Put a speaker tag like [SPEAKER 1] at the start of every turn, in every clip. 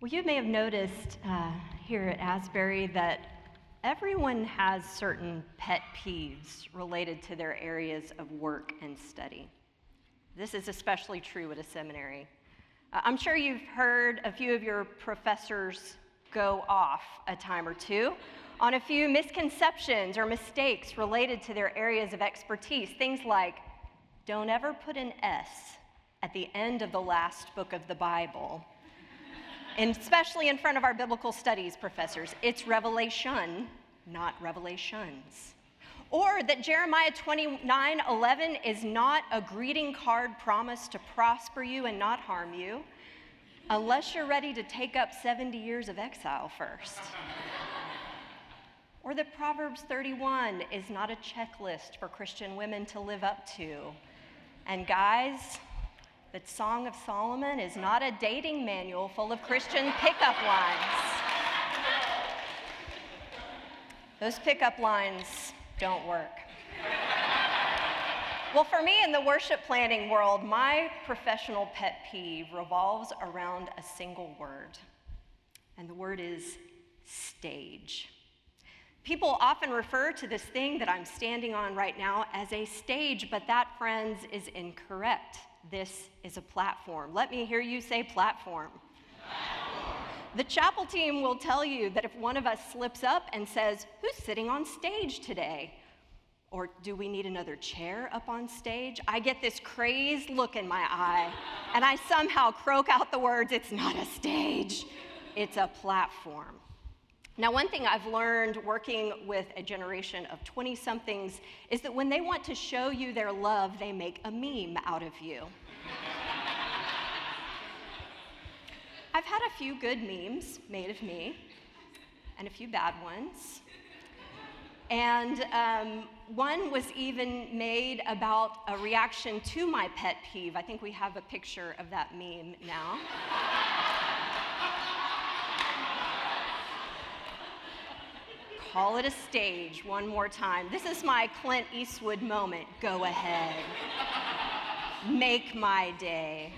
[SPEAKER 1] Well, you may have noticed uh, here at Asbury that everyone has certain pet peeves related to their areas of work and study. This is especially true at a seminary. Uh, I'm sure you've heard a few of your professors go off a time or two on a few misconceptions or mistakes related to their areas of expertise. Things like don't ever put an S at the end of the last book of the Bible and especially in front of our biblical studies professors. It's revelation, not revelations. Or that Jeremiah 29 11 is not a greeting card promise to prosper you and not harm you, unless you're ready to take up 70 years of exile first. or that Proverbs 31 is not a checklist for Christian women to live up to. And guys, that Song of Solomon is not a dating manual full of Christian pickup lines. Those pickup lines don't work. Well, for me in the worship planning world, my professional pet peeve revolves around a single word, and the word is stage. People often refer to this thing that I'm standing on right now as a stage, but that, friends, is incorrect. This is a platform. Let me hear you say platform. platform. The chapel team will tell you that if one of us slips up and says, Who's sitting on stage today? Or do we need another chair up on stage? I get this crazed look in my eye, and I somehow croak out the words, It's not a stage, it's a platform. Now, one thing I've learned working with a generation of 20 somethings is that when they want to show you their love, they make a meme out of you. I've had a few good memes made of me and a few bad ones. And um, one was even made about a reaction to my pet peeve. I think we have a picture of that meme now. call it a stage one more time. This is my Clint Eastwood moment. Go ahead. Make my day.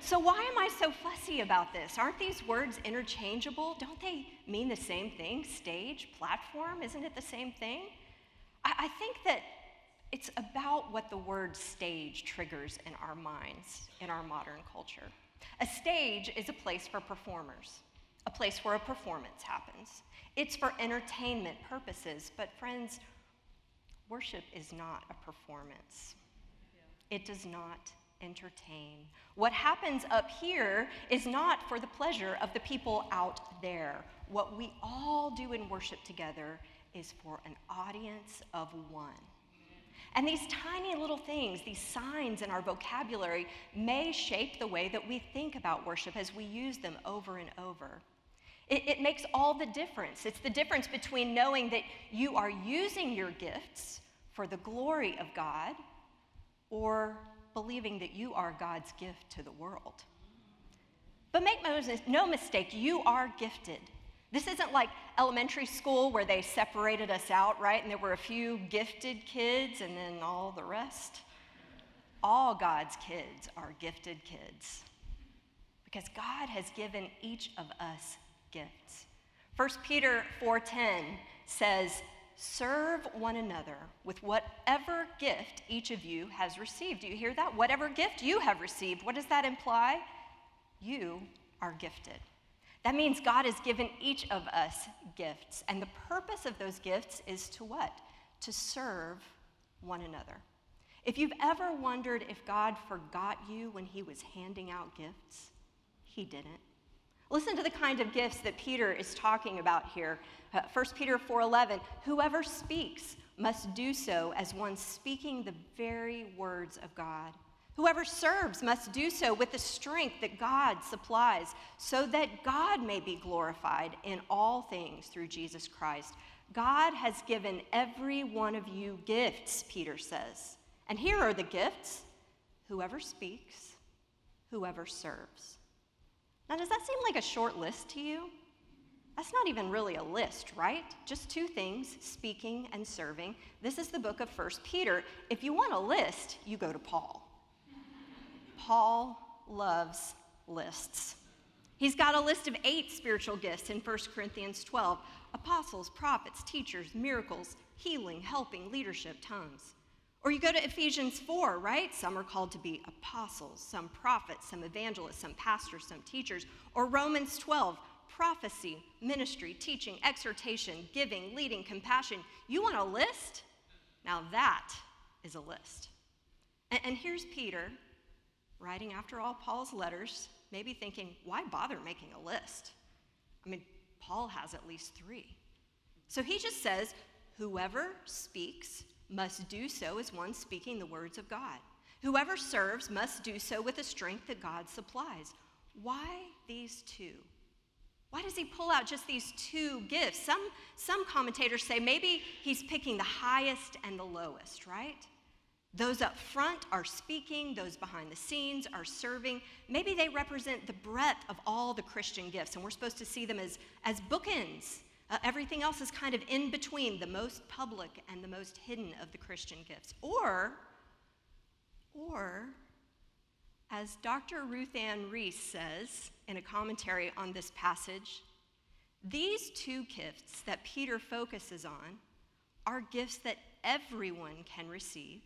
[SPEAKER 1] So, why am I so fussy about this? Aren't these words interchangeable? Don't they mean the same thing? Stage, platform, isn't it the same thing? I, I think that it's about what the word stage triggers in our minds in our modern culture. A stage is a place for performers, a place where a performance happens. It's for entertainment purposes. But, friends, worship is not a performance, it does not entertain. What happens up here is not for the pleasure of the people out there. What we all do in worship together is for an audience of one. And these tiny little things, these signs in our vocabulary, may shape the way that we think about worship as we use them over and over. It, it makes all the difference. It's the difference between knowing that you are using your gifts for the glory of God or believing that you are God's gift to the world. But make no mistake, you are gifted. This isn't like elementary school where they separated us out, right? And there were a few gifted kids and then all the rest. All God's kids are gifted kids because God has given each of us gifts. 1 Peter 4:10 says, "Serve one another with whatever gift each of you has received." Do you hear that? Whatever gift you have received. What does that imply? You are gifted. That means God has given each of us gifts, and the purpose of those gifts is to what? To serve one another. If you've ever wondered if God forgot you when he was handing out gifts, he didn't. Listen to the kind of gifts that Peter is talking about here. Uh, 1 Peter 4:11, whoever speaks must do so as one speaking the very words of God. Whoever serves must do so with the strength that God supplies, so that God may be glorified in all things through Jesus Christ. God has given every one of you gifts, Peter says. And here are the gifts whoever speaks, whoever serves. Now, does that seem like a short list to you? That's not even really a list, right? Just two things speaking and serving. This is the book of First Peter. If you want a list, you go to Paul. Paul loves lists. He's got a list of eight spiritual gifts in 1 Corinthians 12 apostles, prophets, teachers, miracles, healing, helping, leadership, tongues. Or you go to Ephesians 4, right? Some are called to be apostles, some prophets, some evangelists, some pastors, some teachers. Or Romans 12, prophecy, ministry, teaching, exhortation, giving, leading, compassion. You want a list? Now that is a list. And, and here's Peter writing after all Paul's letters, maybe thinking, why bother making a list? I mean, Paul has at least three. So he just says, whoever speaks must do so as one speaking the words of God. Whoever serves must do so with the strength that God supplies. Why these two? Why does he pull out just these two gifts? Some, some commentators say maybe he's picking the highest and the lowest, right? Those up front are speaking, those behind the scenes are serving. Maybe they represent the breadth of all the Christian gifts, and we're supposed to see them as, as bookends. Uh, everything else is kind of in between the most public and the most hidden of the Christian gifts. Or, or, as Dr. Ruth Anne Reese says in a commentary on this passage, these two gifts that Peter focuses on are gifts that everyone can receive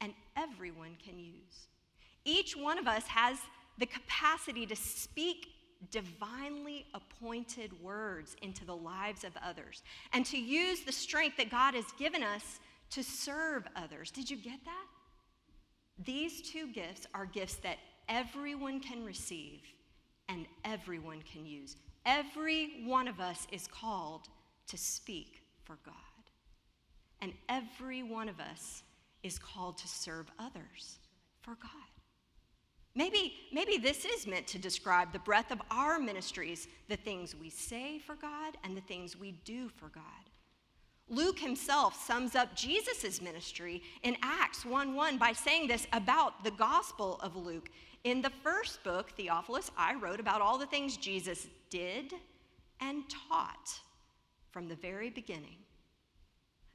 [SPEAKER 1] and everyone can use. Each one of us has the capacity to speak divinely appointed words into the lives of others and to use the strength that God has given us to serve others. Did you get that? These two gifts are gifts that everyone can receive and everyone can use. Every one of us is called to speak for God. And every one of us is called to serve others for God. Maybe, maybe this is meant to describe the breadth of our ministries, the things we say for God and the things we do for God. Luke himself sums up Jesus' ministry in Acts 1 1 by saying this about the Gospel of Luke. In the first book, Theophilus, I wrote about all the things Jesus did and taught from the very beginning.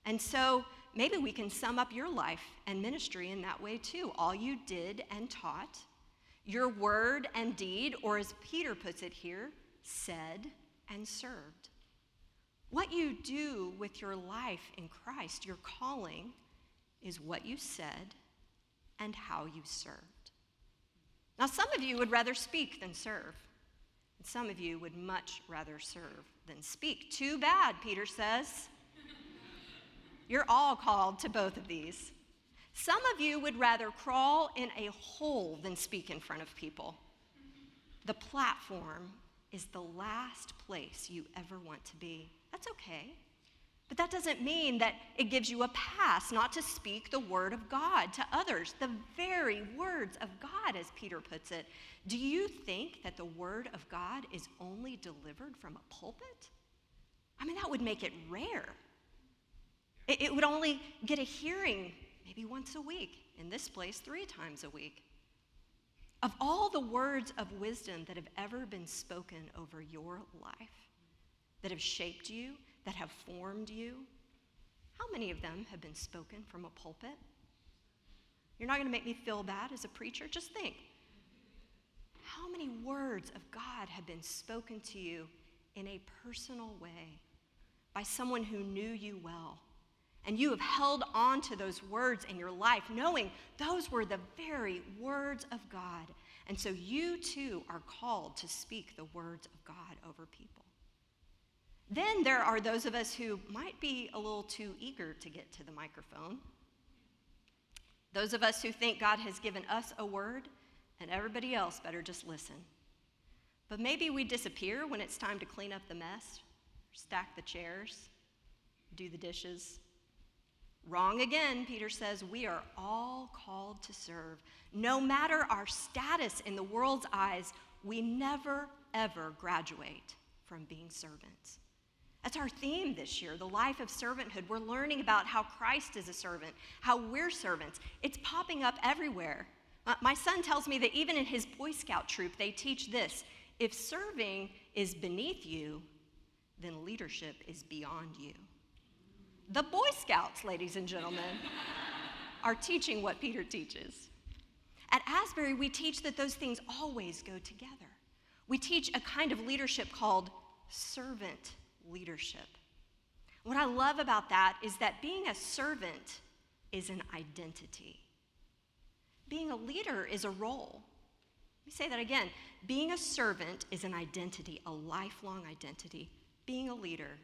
[SPEAKER 1] And so maybe we can sum up your life and ministry in that way too. All you did and taught, your word and deed, or as Peter puts it here, said and served. What you do with your life in Christ, your calling, is what you said and how you served. Now, some of you would rather speak than serve. And some of you would much rather serve than speak. Too bad, Peter says. You're all called to both of these. Some of you would rather crawl in a hole than speak in front of people. The platform is the last place you ever want to be. That's okay. But that doesn't mean that it gives you a pass not to speak the word of God to others, the very words of God, as Peter puts it. Do you think that the word of God is only delivered from a pulpit? I mean, that would make it rare. It, would only get a hearing maybe once a week, in this place, three times a week. Of all the words of wisdom that have ever been spoken over your life, that have shaped you, that have formed you, how many of them have been spoken from a pulpit? You're not going to make me feel bad as a preacher. Just think. How many words of God have been spoken to you in a personal way by someone who knew you well? And you have held on to those words in your life, knowing those were the very words of God. And so you too are called to speak the words of God over people. Then there are those of us who might be a little too eager to get to the microphone. Those of us who think God has given us a word and everybody else better just listen. But maybe we disappear when it's time to clean up the mess, stack the chairs, do the dishes, Wrong again, Peter says, we are all called to serve. No matter our status in the world's eyes, we never, ever graduate from being servants. That's our theme this year, the life of servanthood. We're learning about how Christ is a servant, how we're servants. It's popping up everywhere. My son tells me that even in his Boy Scout troop, they teach this if serving is beneath you, then leadership is beyond you. The Boy Scouts, ladies and gentlemen, are teaching what Peter teaches. At Asbury, we teach that those things always go together. We teach a kind of leadership called servant leadership. What I love about that is that being a servant is an identity. Being a leader is a role. Let me say that again. Being a servant is an identity, a lifelong identity. Being a leader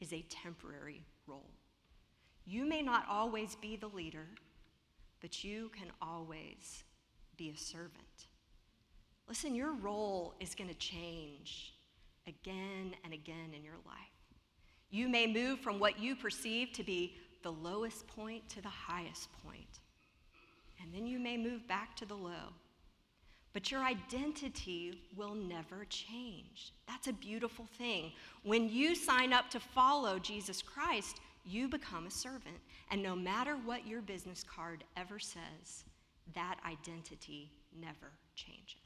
[SPEAKER 1] is a temporary role. You may not always be the leader, but you can always be a servant. Listen, your role is going to change again and again in your life. You may move from what you perceive to be the lowest point to the highest point, and then you may move back to the low. But your identity will never change. That's a beautiful thing. When you sign up to follow Jesus Christ, you become a servant. And no matter what your business card ever says, that identity never changes.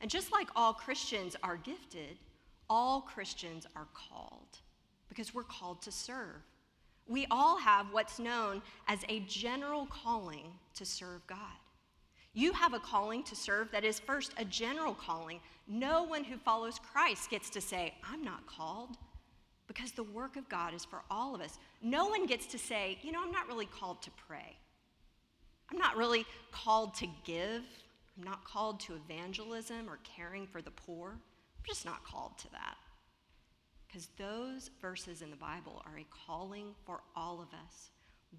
[SPEAKER 1] And just like all Christians are gifted, all Christians are called because we're called to serve. We all have what's known as a general calling to serve God. You have a calling to serve that is first a general calling. No one who follows Christ gets to say, I'm not called, because the work of God is for all of us. No one gets to say, you know, I'm not really called to pray. I'm not really called to give. I'm not called to evangelism or caring for the poor. I'm just not called to that. Because those verses in the Bible are a calling for all of us.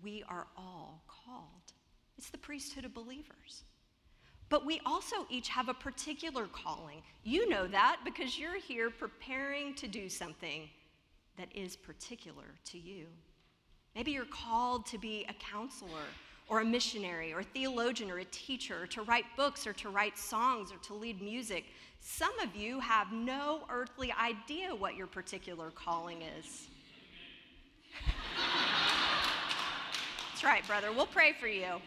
[SPEAKER 1] We are all called. It's the priesthood of believers. But we also each have a particular calling. You know that because you're here preparing to do something that is particular to you. Maybe you're called to be a counselor or a missionary or a theologian or a teacher or to write books or to write songs or to lead music. Some of you have no earthly idea what your particular calling is. That's right, brother. We'll pray for you.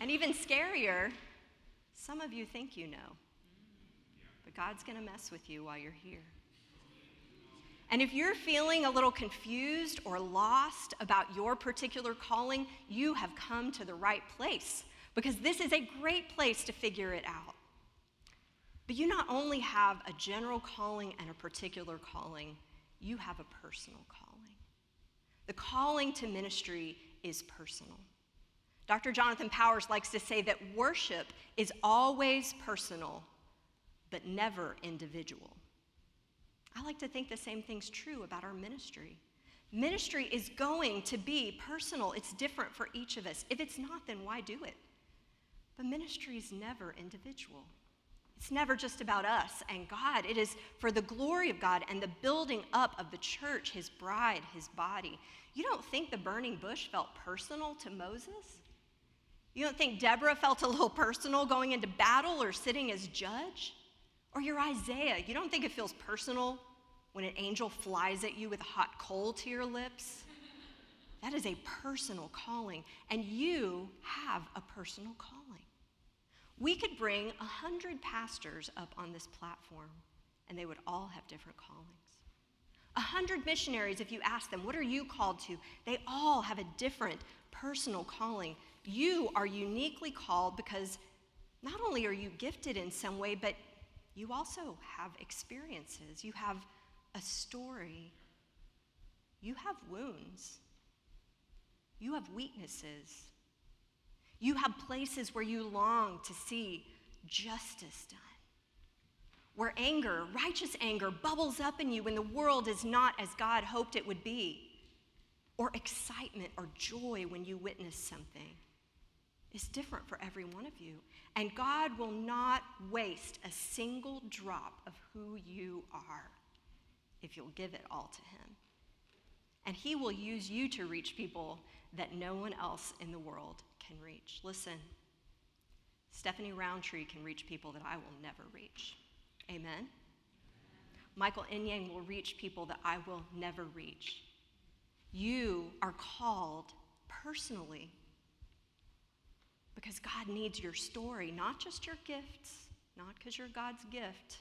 [SPEAKER 1] And even scarier, some of you think you know, but God's going to mess with you while you're here. And if you're feeling a little confused or lost about your particular calling, you have come to the right place because this is a great place to figure it out. But you not only have a general calling and a particular calling, you have a personal calling. The calling to ministry is personal. Dr. Jonathan Powers likes to say that worship is always personal, but never individual. I like to think the same thing's true about our ministry. Ministry is going to be personal, it's different for each of us. If it's not, then why do it? But ministry is never individual. It's never just about us and God. It is for the glory of God and the building up of the church, his bride, his body. You don't think the burning bush felt personal to Moses? You don't think Deborah felt a little personal going into battle or sitting as judge? Or you're Isaiah. You don't think it feels personal when an angel flies at you with a hot coal to your lips? That is a personal calling, and you have a personal calling. We could bring a hundred pastors up on this platform, and they would all have different callings. A hundred missionaries, if you ask them, what are you called to? They all have a different personal calling. You are uniquely called because not only are you gifted in some way, but you also have experiences. You have a story. You have wounds. You have weaknesses. You have places where you long to see justice done. Where anger, righteous anger, bubbles up in you when the world is not as God hoped it would be. Or excitement or joy when you witness something is different for every one of you. And God will not waste a single drop of who you are if you'll give it all to Him. And He will use you to reach people that no one else in the world can reach. Listen, Stephanie Roundtree can reach people that I will never reach. Amen? Michael Inyang will reach people that I will never reach. You are called personally because God needs your story, not just your gifts, not because you're God's gift,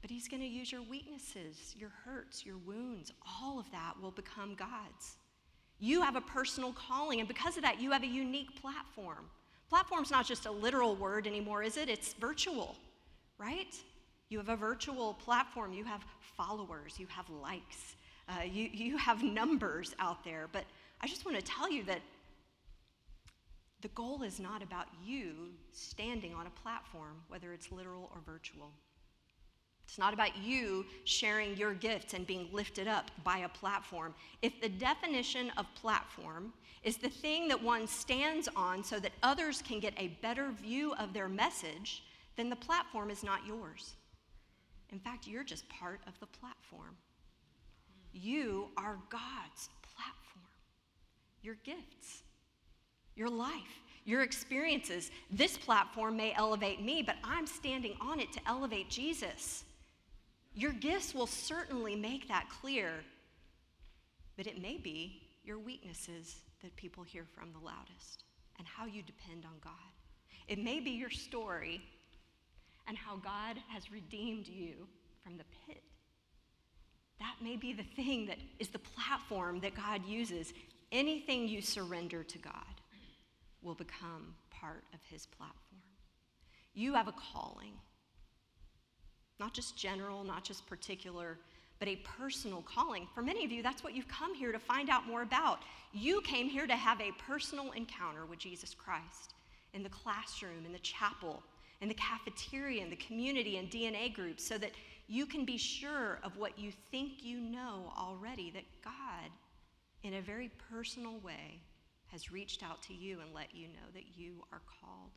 [SPEAKER 1] but He's going to use your weaknesses, your hurts, your wounds. All of that will become God's. You have a personal calling, and because of that, you have a unique platform. Platform's not just a literal word anymore, is it? It's virtual, right? You have a virtual platform, you have followers, you have likes, uh, you, you have numbers out there. But I just want to tell you that the goal is not about you standing on a platform, whether it's literal or virtual. It's not about you sharing your gifts and being lifted up by a platform. If the definition of platform is the thing that one stands on so that others can get a better view of their message, then the platform is not yours. In fact, you're just part of the platform. You are God's platform. Your gifts, your life, your experiences. This platform may elevate me, but I'm standing on it to elevate Jesus. Your gifts will certainly make that clear, but it may be your weaknesses that people hear from the loudest and how you depend on God. It may be your story and how God has redeemed you from the pit. That may be the thing that is the platform that God uses. Anything you surrender to God will become part of His platform. You have a calling, not just general, not just particular but a personal calling. For many of you, that's what you've come here to find out more about. You came here to have a personal encounter with Jesus Christ in the classroom, in the chapel, in the cafeteria, in the community, and DNA groups, so that you can be sure of what you think you know already that God, in a very personal way, has reached out to you and let you know that you are called.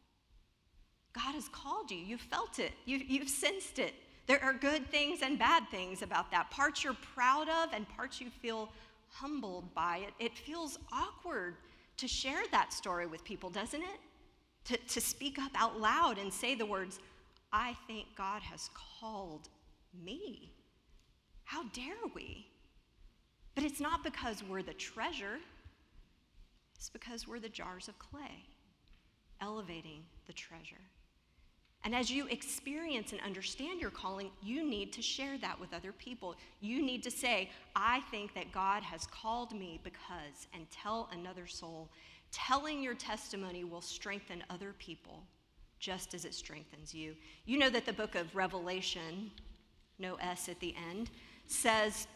[SPEAKER 1] God has called you. You've felt it, you've, you've sensed it. There are good things and bad things about that. Parts you're proud of and parts you feel humbled by. It, it feels awkward to share that story with people, doesn't it? To, to speak up out loud and say the words, I think God has called me. How dare we? But it's not because we're the treasure, it's because we're the jars of clay, elevating the treasure. And as you experience and understand your calling, you need to share that with other people. You need to say, I think that God has called me because, and tell another soul. Telling your testimony will strengthen other people just as it strengthens you. You know that the book of Revelation, no S at the end, says,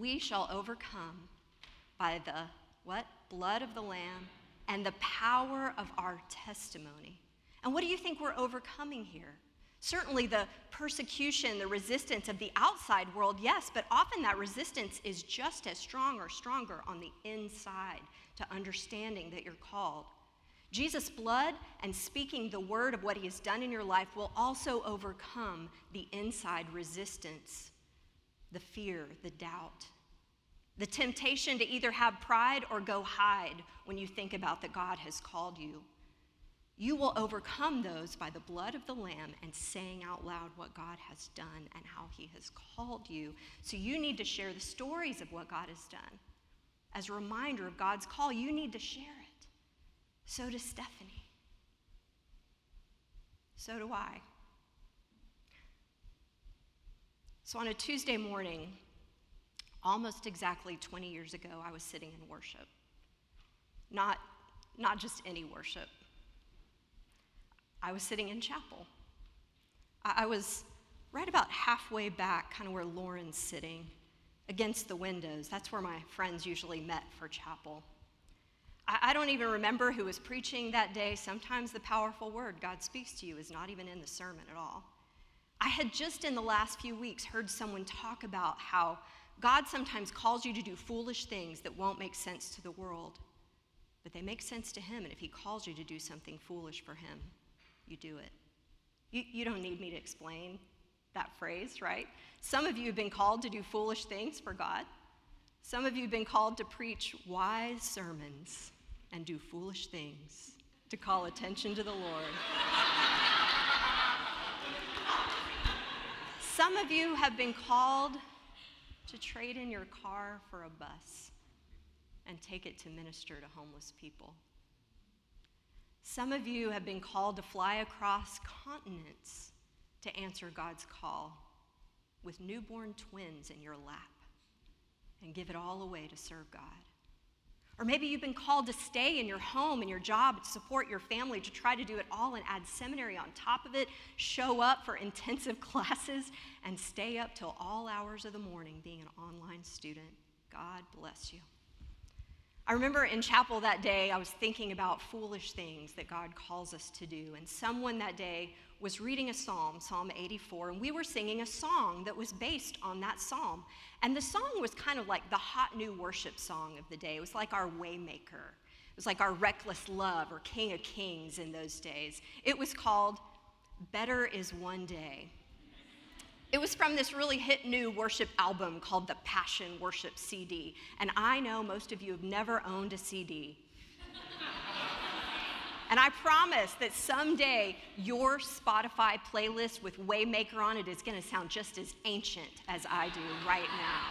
[SPEAKER 1] We shall overcome by the what? Blood of the Lamb and the power of our testimony. And what do you think we're overcoming here? Certainly, the persecution, the resistance of the outside world, yes, but often that resistance is just as strong or stronger on the inside to understanding that you're called. Jesus' blood and speaking the word of what he has done in your life will also overcome the inside resistance, the fear, the doubt, the temptation to either have pride or go hide when you think about that God has called you. You will overcome those by the blood of the Lamb and saying out loud what God has done and how He has called you. So you need to share the stories of what God has done. As a reminder of God's call, you need to share it. So does Stephanie. So do I. So on a Tuesday morning, almost exactly 20 years ago, I was sitting in worship. Not, not just any worship I was sitting in chapel. I, was right about halfway back, kind of where Lauren's sitting, against the windows. That's where my friends usually met for chapel. I, I don't even remember who was preaching that day. Sometimes the powerful word God speaks to you is not even in the sermon at all. I had just in the last few weeks heard someone talk about how God sometimes calls you to do foolish things that won't make sense to the world, but they make sense to Him, and if He calls you to do something foolish for Him, you do it. You, you don't need me to explain that phrase, right? Some of you have been called to do foolish things for God. Some of you have been called to preach wise sermons and do foolish things to call attention to the Lord. Some of you have been called to trade in your car for a bus and take it to minister to homeless people. Some of you have been called to fly across continents to answer God's call with newborn twins in your lap and give it all away to serve God. Or maybe you've been called to stay in your home and your job to support your family, to try to do it all and add seminary on top of it, show up for intensive classes, and stay up till all hours of the morning being an online student. God bless you. I remember in chapel that day, I was thinking about foolish things that God calls us to do. And someone that day was reading a psalm, Psalm 84, and we were singing a song that was based on that psalm. And the song was kind of like the hot new worship song of the day. It was like our Waymaker. It was like our Reckless Love or King of Kings in those days. It was called Better is One Day. It was from this really hit new worship album called the Passion Worship CD. And I know most of you have never owned a CD. and I promise that someday your Spotify playlist with Waymaker on it is going to sound just as ancient as I do right now.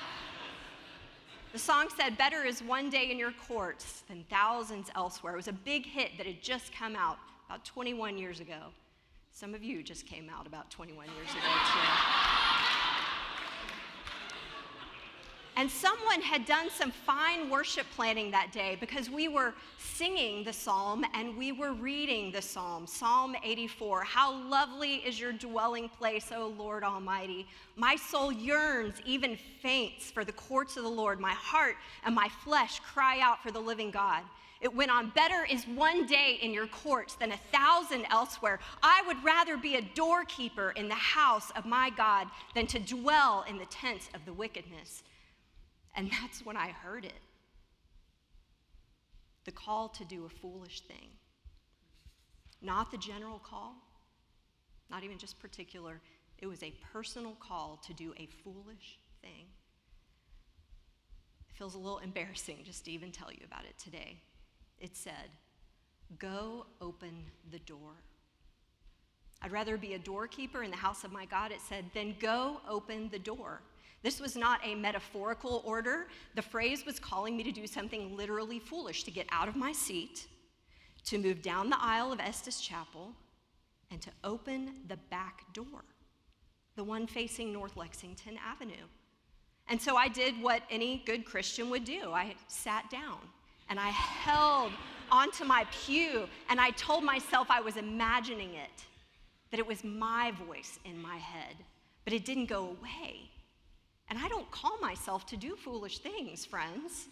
[SPEAKER 1] The song said, Better is one day in your courts than thousands elsewhere. It was a big hit that had just come out about 21 years ago. Some of you just came out about 21 years ago, too. And someone had done some fine worship planning that day because we were singing the psalm and we were reading the psalm, Psalm 84. How lovely is your dwelling place, O Lord Almighty. My soul yearns, even faints, for the courts of the Lord. My heart and my flesh cry out for the living God. It went on, better is one day in your courts than a thousand elsewhere. I would rather be a doorkeeper in the house of my God than to dwell in the tents of the wickedness. And that's when I heard it the call to do a foolish thing. Not the general call, not even just particular. It was a personal call to do a foolish thing. It feels a little embarrassing just to even tell you about it today. It said, Go open the door. I'd rather be a doorkeeper in the house of my God, it said, than go open the door. This was not a metaphorical order. The phrase was calling me to do something literally foolish to get out of my seat, to move down the aisle of Estes Chapel, and to open the back door, the one facing North Lexington Avenue. And so I did what any good Christian would do I sat down and I held onto my pew and I told myself I was imagining it, that it was my voice in my head, but it didn't go away. And I don't call myself to do foolish things, friends.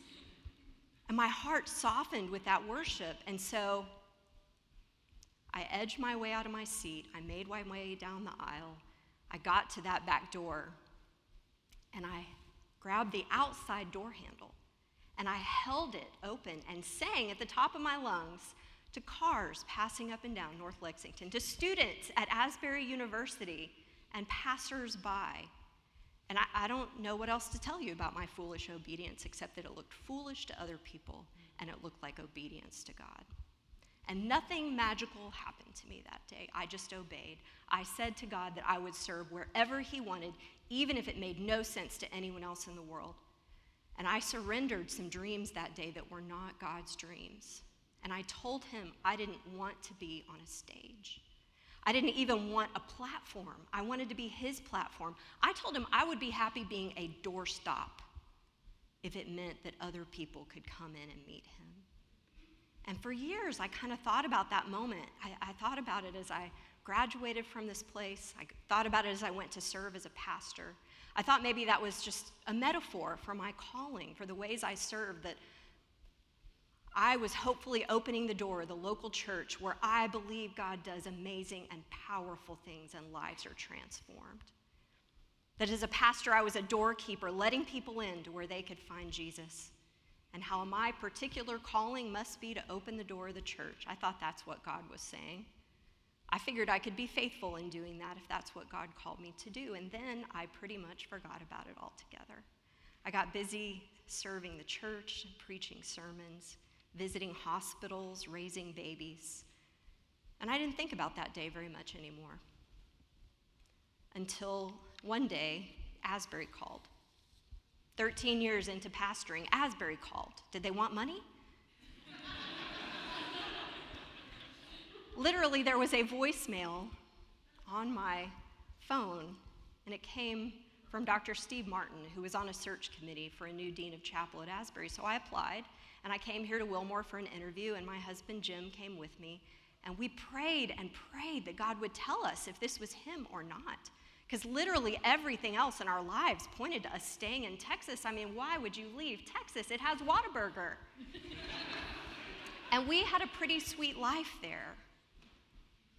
[SPEAKER 1] And my heart softened with that worship. And so I edged my way out of my seat. I made my way down the aisle. I got to that back door. And I grabbed the outside door handle. And I held it open and sang at the top of my lungs to cars passing up and down North Lexington, to students at Asbury University, and passersby and I, I, don't know what else to tell you about my foolish obedience except that it looked foolish to other people and it looked like obedience to God. And nothing magical happened to me that day. I just obeyed. I said to God that I would serve wherever He wanted, even if it made no sense to anyone else in the world. And I surrendered some dreams that day that were not God's dreams. And I told Him I didn't want to be on a stage. I didn't even want a platform. I wanted to be his platform. I told him I would be happy being a doorstop if it meant that other people could come in and meet him. And for years, I kind of thought about that moment. I, I, thought about it as I graduated from this place. I thought about it as I went to serve as a pastor. I thought maybe that was just a metaphor for my calling, for the ways I served, that I was hopefully opening the door of the local church where I believe God does amazing and powerful things and lives are transformed. That as a pastor, I was a doorkeeper, letting people in to where they could find Jesus. And how my particular calling must be to open the door of the church. I thought that's what God was saying. I figured I could be faithful in doing that if that's what God called me to do. And then I pretty much forgot about it altogether. I got busy serving the church preaching sermons visiting hospitals, raising babies. And I didn't think about that day very much anymore. Until one day, Asbury called. 13 years into pastoring, Asbury called. Did they want money? Literally, there was a voicemail on my phone, and it came from Dr. Steve Martin, who was on a search committee for a new dean of chapel at Asbury. So I applied, and I came here to Wilmore for an interview, and my husband Jim came with me. And we prayed and prayed that God would tell us if this was him or not. Because literally everything else in our lives pointed to us staying in Texas. I mean, why would you leave Texas? It has Whataburger. and we had a pretty sweet life there.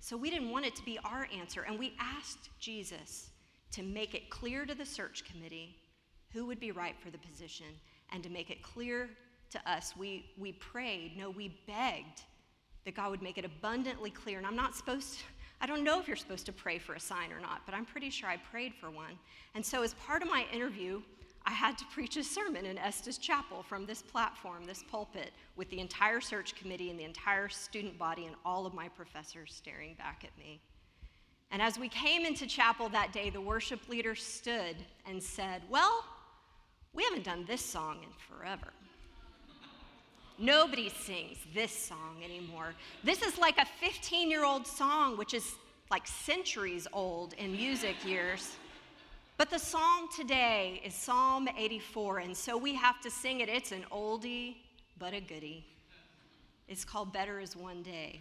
[SPEAKER 1] So we didn't want it to be our answer. And we asked Jesus to make it clear to the search committee who would be right for the position. And to make it clear to us, we, we prayed, no, we begged that God would make it abundantly clear. And I'm not supposed to, I don't know if you're supposed to pray for a sign or not, but I'm pretty sure I prayed for one. And so, as part of my interview, I had to preach a sermon in Estes Chapel from this platform, this pulpit, with the entire search committee and the entire student body and all of my professors staring back at me. And as we came into chapel that day, the worship leader stood and said, Well, we haven't done this song in forever. Nobody sings this song anymore. This is like a 15 year old song, which is like centuries old in music years. But the psalm today is Psalm 84, and so we have to sing it. It's an oldie, but a goodie. It's called Better is One Day.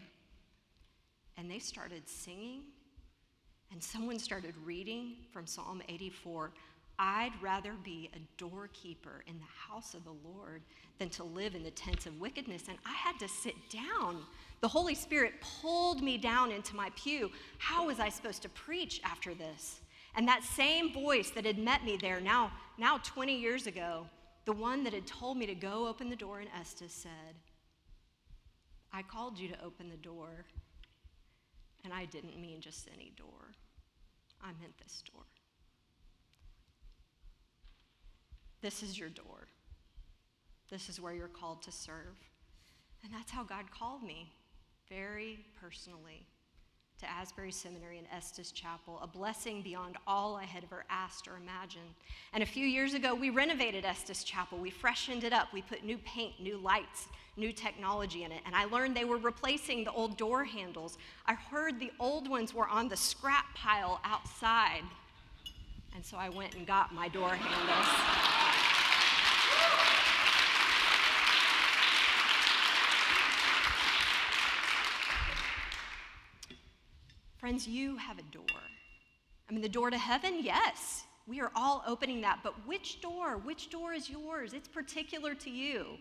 [SPEAKER 1] And they started singing, and someone started reading from Psalm 84. I'd rather be a doorkeeper in the house of the Lord than to live in the tents of wickedness. And I had to sit down. The Holy Spirit pulled me down into my pew. How was I supposed to preach after this? And that same voice that had met me there now, now 20 years ago, the one that had told me to go open the door in Estes said, I called you to open the door, and I didn't mean just any door. I meant this door. This is your door. This is where you're called to serve. And that's how God called me, very personally, to Asbury Seminary and Estes Chapel, a blessing beyond all I had ever asked or imagined. And a few years ago, we renovated Estes Chapel. We freshened it up. We put new paint, new lights, new technology in it. And I learned they were replacing the old door handles. I heard the old ones were on the scrap pile outside. And so I went and got my door handles. Friends, you have a door. I mean, the door to heaven, yes. We are all opening that. But which door? Which door is yours? It's particular to you,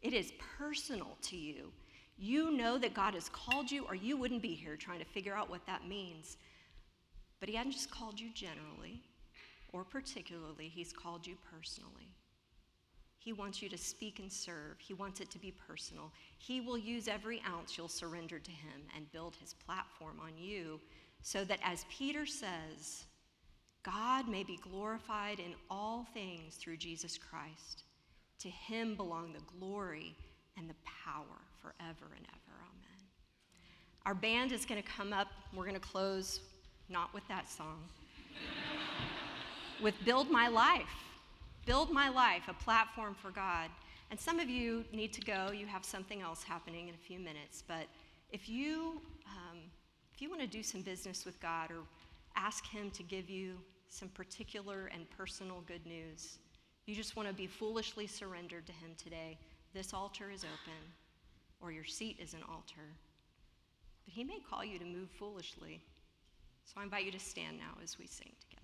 [SPEAKER 1] it is personal to you. You know that God has called you, or you wouldn't be here trying to figure out what that means. But He hadn't just called you generally or particularly, He's called you personally. He wants you to speak and serve. He wants it to be personal. He will use every ounce you'll surrender to Him and build His platform on you so that, as Peter says, God may be glorified in all things through Jesus Christ. To Him belong the glory and the power forever and ever. Amen. Our band is going to come up. We're going to close not with that song, with Build My Life. Build My Life, a platform for God. And some of you need to go. You have something else happening in a few minutes. But if you, um, if you want to do some business with God or ask Him to give you some particular and personal good news, you just want to be foolishly surrendered to Him today, this altar is open, or your seat is an altar. But He may call you to move foolishly. So I invite you to stand now as we sing together.